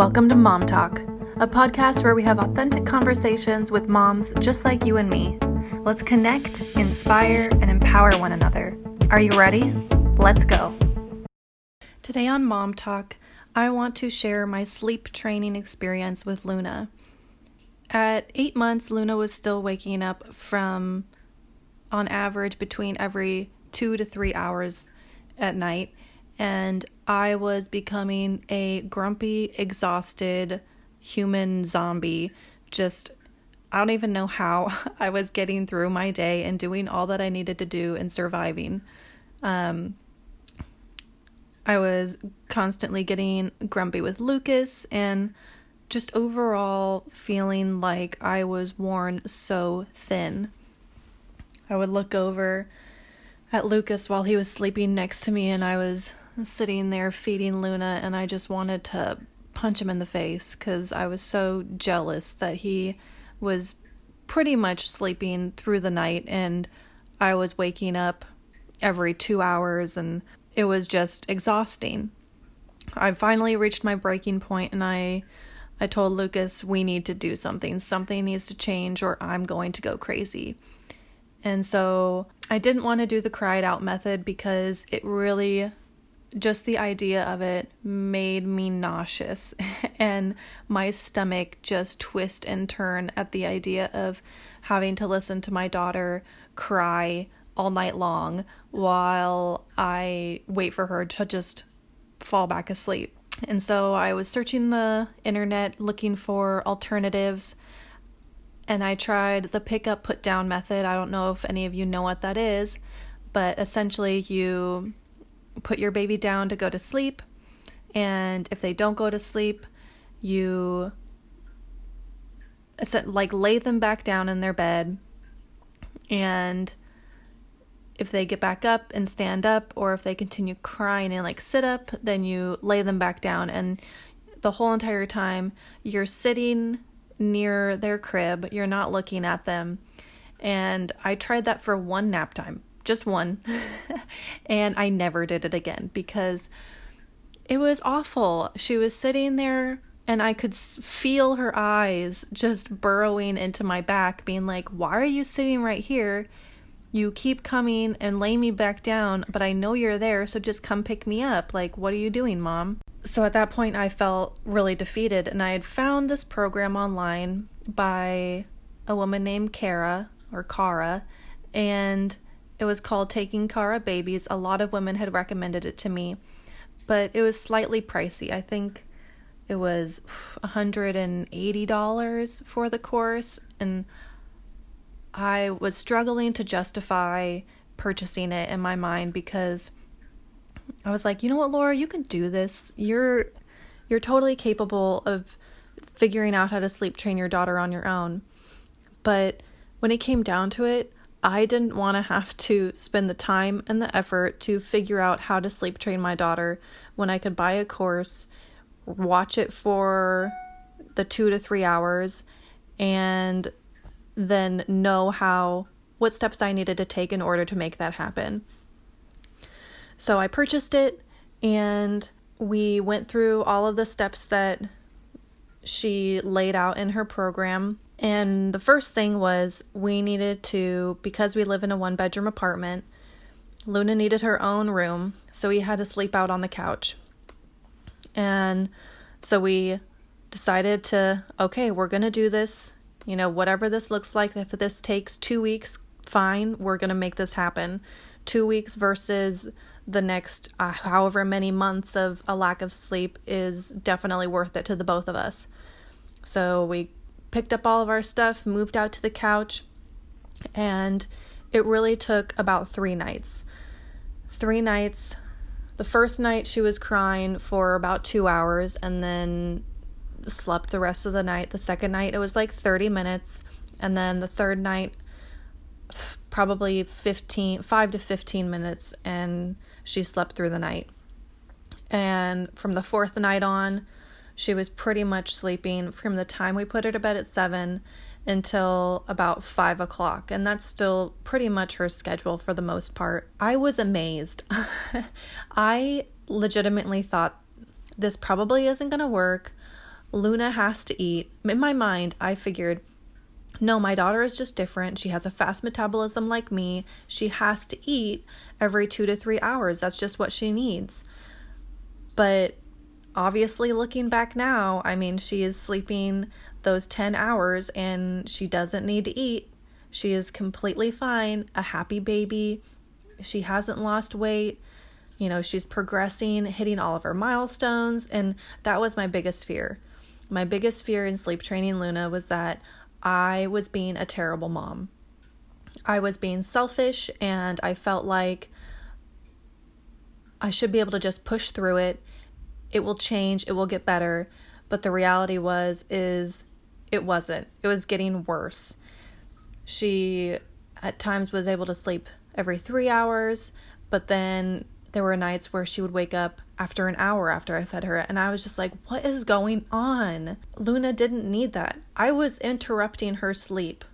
Welcome to Mom Talk, a podcast where we have authentic conversations with moms just like you and me. Let's connect, inspire, and empower one another. Are you ready? Let's go. Today on Mom Talk, I want to share my sleep training experience with Luna. At eight months, Luna was still waking up from, on average, between every two to three hours at night and I was becoming a grumpy, exhausted human zombie. Just, I don't even know how I was getting through my day and doing all that I needed to do and surviving. Um, I was constantly getting grumpy with Lucas and just overall feeling like I was worn so thin. I would look over at Lucas while he was sleeping next to me and I was sitting there feeding Luna, and I just wanted to punch him in the face because I was so jealous that he was pretty much sleeping through the night and I was waking up every two hours and it was just exhausting. I finally reached my breaking point and I I told Lucas we need to do something. Something needs to change or I'm going to go crazy. And so I didn't want to do the cried out method because it really just the idea of it made me nauseous and my stomach just twist and turn at the idea of having to listen to my daughter cry all night long while I wait for her to just fall back asleep. And so I was searching the internet looking for alternatives and I tried the pick up put down method. I don't know if any of you know what that is, but essentially you put your baby down to go to sleep. And if they don't go to sleep, you like lay them back down in their bed. And if they get back up and stand up, or if they continue crying and like sit up, then you lay them back down. And the whole entire time, you're sitting near their crib, you're not looking at them. And I tried that for one nap time just one. and I never did it again because it was awful. She was sitting there and I could feel her eyes just burrowing into my back, being like, Why are you sitting right here? You keep coming and lay me back down, but I know you're there, so just come pick me up. Like, what are you doing, mom? So at that point, I felt really defeated, and I had found this program online by a woman named Cara or Cara, and it was called Taking Cara Babies. A lot of women had recommended it to me, but it was slightly pricey. I think it was $180 for the course, and I was struggling to justify purchasing it in my mind because I was like, you know what, Laura, you can do this. You're you're totally capable of figuring out how to sleep train your daughter on your own. But when it came down to it, I didn't want to have to spend the time and the effort to figure out how to sleep train my daughter when I could buy a course, watch it for the two to three hours, and then know how what steps I needed to take in order to make that happen. So I purchased it and we went through all of the steps that she laid out in her program and the first thing was we needed to, because we live in a one bedroom apartment, Luna needed her own room, so we had to sleep out on the couch. And so we decided to, okay, we're going to do this. You know, whatever this looks like, if this takes two weeks, fine, we're going to make this happen. Two weeks versus the next uh, however many months of a lack of sleep is definitely worth it to the both of us. So we picked up all of our stuff, moved out to the couch, and it really took about three nights. Three nights. The first night she was crying for about two hours and then slept the rest of the night. The second night it was like 30 minutes. And then the third night, probably 15, 5 to 15 minutes, and she slept through the night. And from the fourth night on, she was pretty much sleeping from the time we put her to bed at 7 until about 5 o'clock, and that's still pretty much her schedule for the most part. I was amazed. I legitimately thought this probably isn't going to work. Luna has to eat. In my mind, I figured, no, my daughter is just different. She has a fast metabolism like me. She has to eat every two to three hours. That's just what she needs. But obviously, looking back now, I mean, she is sleeping those 10 hours and she doesn't need to eat. She is completely fine, a happy baby. She hasn't lost weight. You know, she's progressing, hitting all of her milestones. And that was my biggest fear. My biggest fear in sleep training Luna was that I was being a terrible mom. I was being selfish and I felt like I should be able to just push through it. It will change, it will get better. But the reality was is it wasn't. It was getting worse. She at times was able to sleep every 3 hours, but then there were nights where she would wake up after an hour after I fed her, and I was just like, what is going on? Luna didn't need that. I was interrupting her sleep.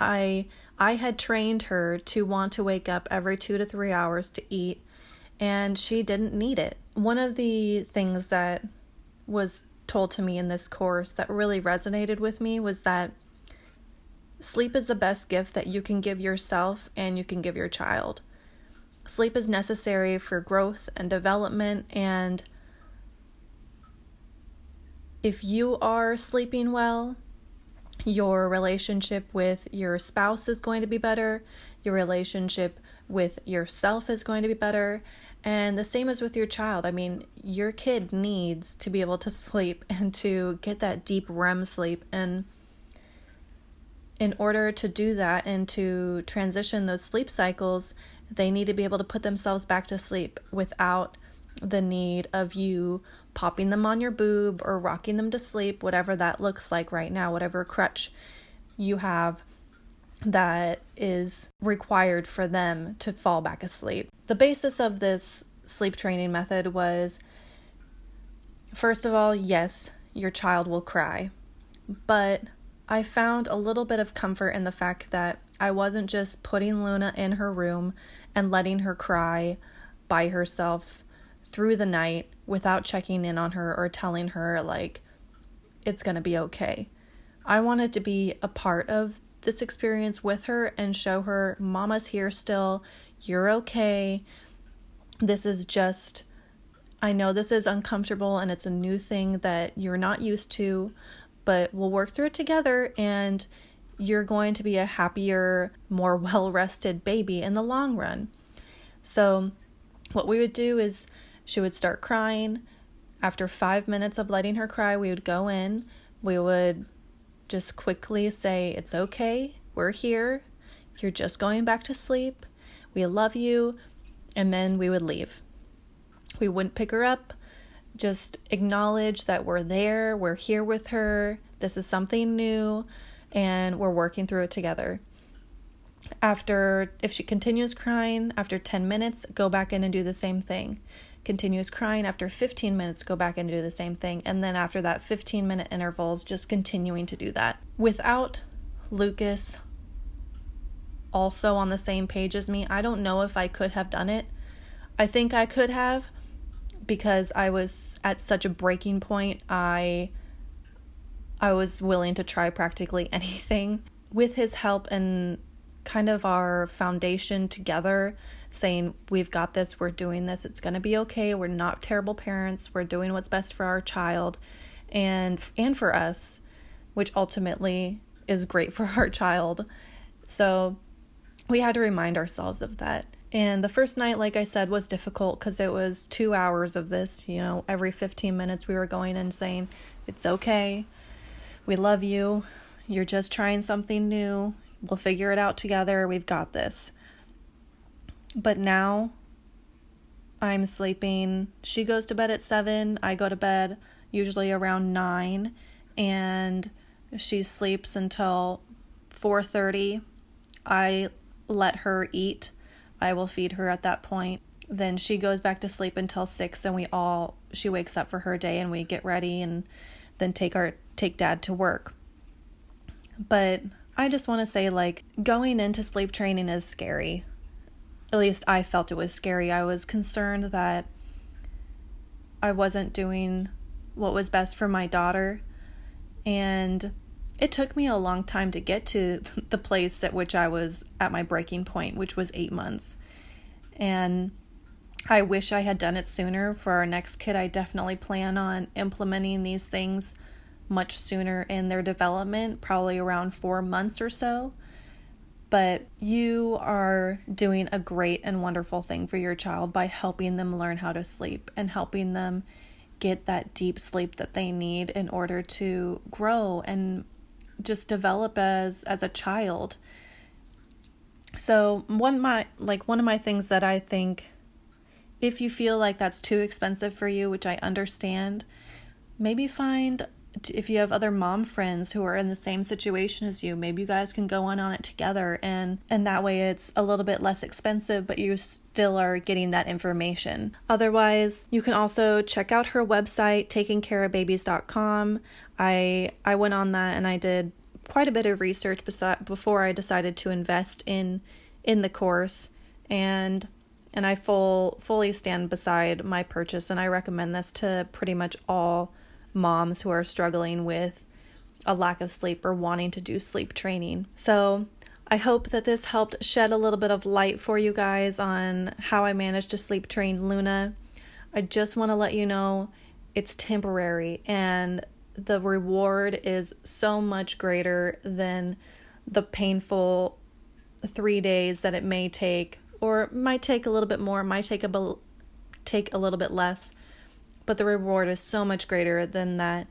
I I had trained her to want to wake up every 2 to 3 hours to eat and she didn't need it. One of the things that was told to me in this course that really resonated with me was that sleep is the best gift that you can give yourself and you can give your child. Sleep is necessary for growth and development, and if you are sleeping well, your relationship with your spouse is going to be better, your relationship with yourself is going to be better, and the same as with your child. I mean, your kid needs to be able to sleep and to get that deep REM sleep. And in order to do that and to transition those sleep cycles, they need to be able to put themselves back to sleep without the need of you popping them on your boob or rocking them to sleep, whatever that looks like right now, whatever crutch you have that is required for them to fall back asleep. The basis of this sleep training method was first of all, yes, your child will cry, but I found a little bit of comfort in the fact that I wasn't just putting Luna in her room and letting her cry by herself through the night without checking in on her or telling her, like, it's going to be okay. I wanted to be a part of this experience with her and show her, Mama's here still. You're okay. This is just, I know this is uncomfortable and it's a new thing that you're not used to, but we'll work through it together and you're going to be a happier, more well rested baby in the long run. So, what we would do is she would start crying. After five minutes of letting her cry, we would go in. We would just quickly say, It's okay. We're here. You're just going back to sleep. We love you. And then we would leave. We wouldn't pick her up. Just acknowledge that we're there. We're here with her. This is something new and we're working through it together. After, if she continues crying, after 10 minutes, go back in and do the same thing. Continues crying after 15 minutes, go back in and do the same thing. And then after that 15 minute intervals, just continuing to do that. Without Lucas also on the same page as me, I don't know if I could have done it. I think I could have because I was at such a breaking point. I I was willing to try practically anything. With his help and kind of our foundation together, saying, We've got this, we're doing this, it's going to be okay, we're not terrible parents, we're doing what's best for our child and and for us, which ultimately is great for our child. So we had to remind ourselves of that. And the first night, like I said, was difficult because it was two hours of this. You know, every 15 minutes we were going and saying, It's okay. We love you. You're just trying something new. We'll figure it out together. We've got this. But now I'm sleeping. She goes to bed at 7. I go to bed usually around 9 and she sleeps until 4:30. I let her eat. I will feed her at that point. Then she goes back to sleep until 6 and we all she wakes up for her day and we get ready and then take our take dad to work. But I just want to say like going into sleep training is scary. At least I felt it was scary. I was concerned that I wasn't doing what was best for my daughter And it took me a long time to get to the place at which I was at my breaking point, which was eight months. And I wish I had done it sooner. For our next kid, I definitely plan on implementing these things much sooner in their development, probably around four months or so. But you are doing a great and wonderful thing for your child by helping them learn how to sleep and helping them get that deep sleep that they need in order to grow and just develop as as a child. So one my like one of my things that I think if you feel like that's too expensive for you, which I understand, maybe find if you have other mom friends who are in the same situation as you maybe you guys can go on on it together and and that way it's a little bit less expensive but you still are getting that information. Otherwise you can also check out her website takingcarababies.com i i went on that and i did quite a bit of research before i decided to invest in in the course and and i full fully stand beside my purchase and i recommend this to pretty much all moms who are struggling with a lack of sleep or wanting to do sleep training. So, I hope that this helped shed a little bit of light for you guys on how I managed to sleep train Luna. I just want to let you know it's temporary and the reward is so much greater than the painful three days that it may take, or might take a little bit more, might take a take a little bit less but the reward is so much greater than that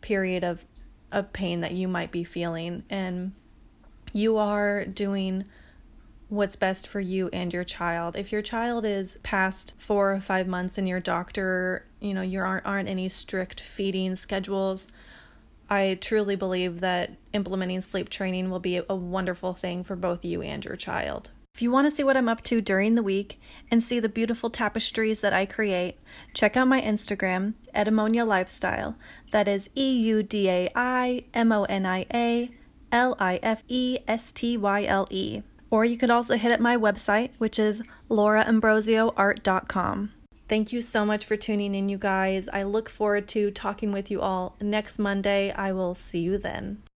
period of of pain that you might be feeling and you are doing what's best for you and your child. If your child is past 4 or 5 months and your doctor, you know, you aren't aren't any strict feeding schedules, I truly believe that implementing sleep training will be a wonderful thing for both you and your child. If you want to see what I'm up to during the week and see the beautiful tapestries that I create, check out my Instagram, Eudaimonia Lifestyle. That is E U D A I M O N I A L I F E S T Y L E. Or you could also hit up my website, which is lauraambrosioart.com. Thank you so much for tuning in, you guys. I look forward to talking with you all next Monday. I will see you then.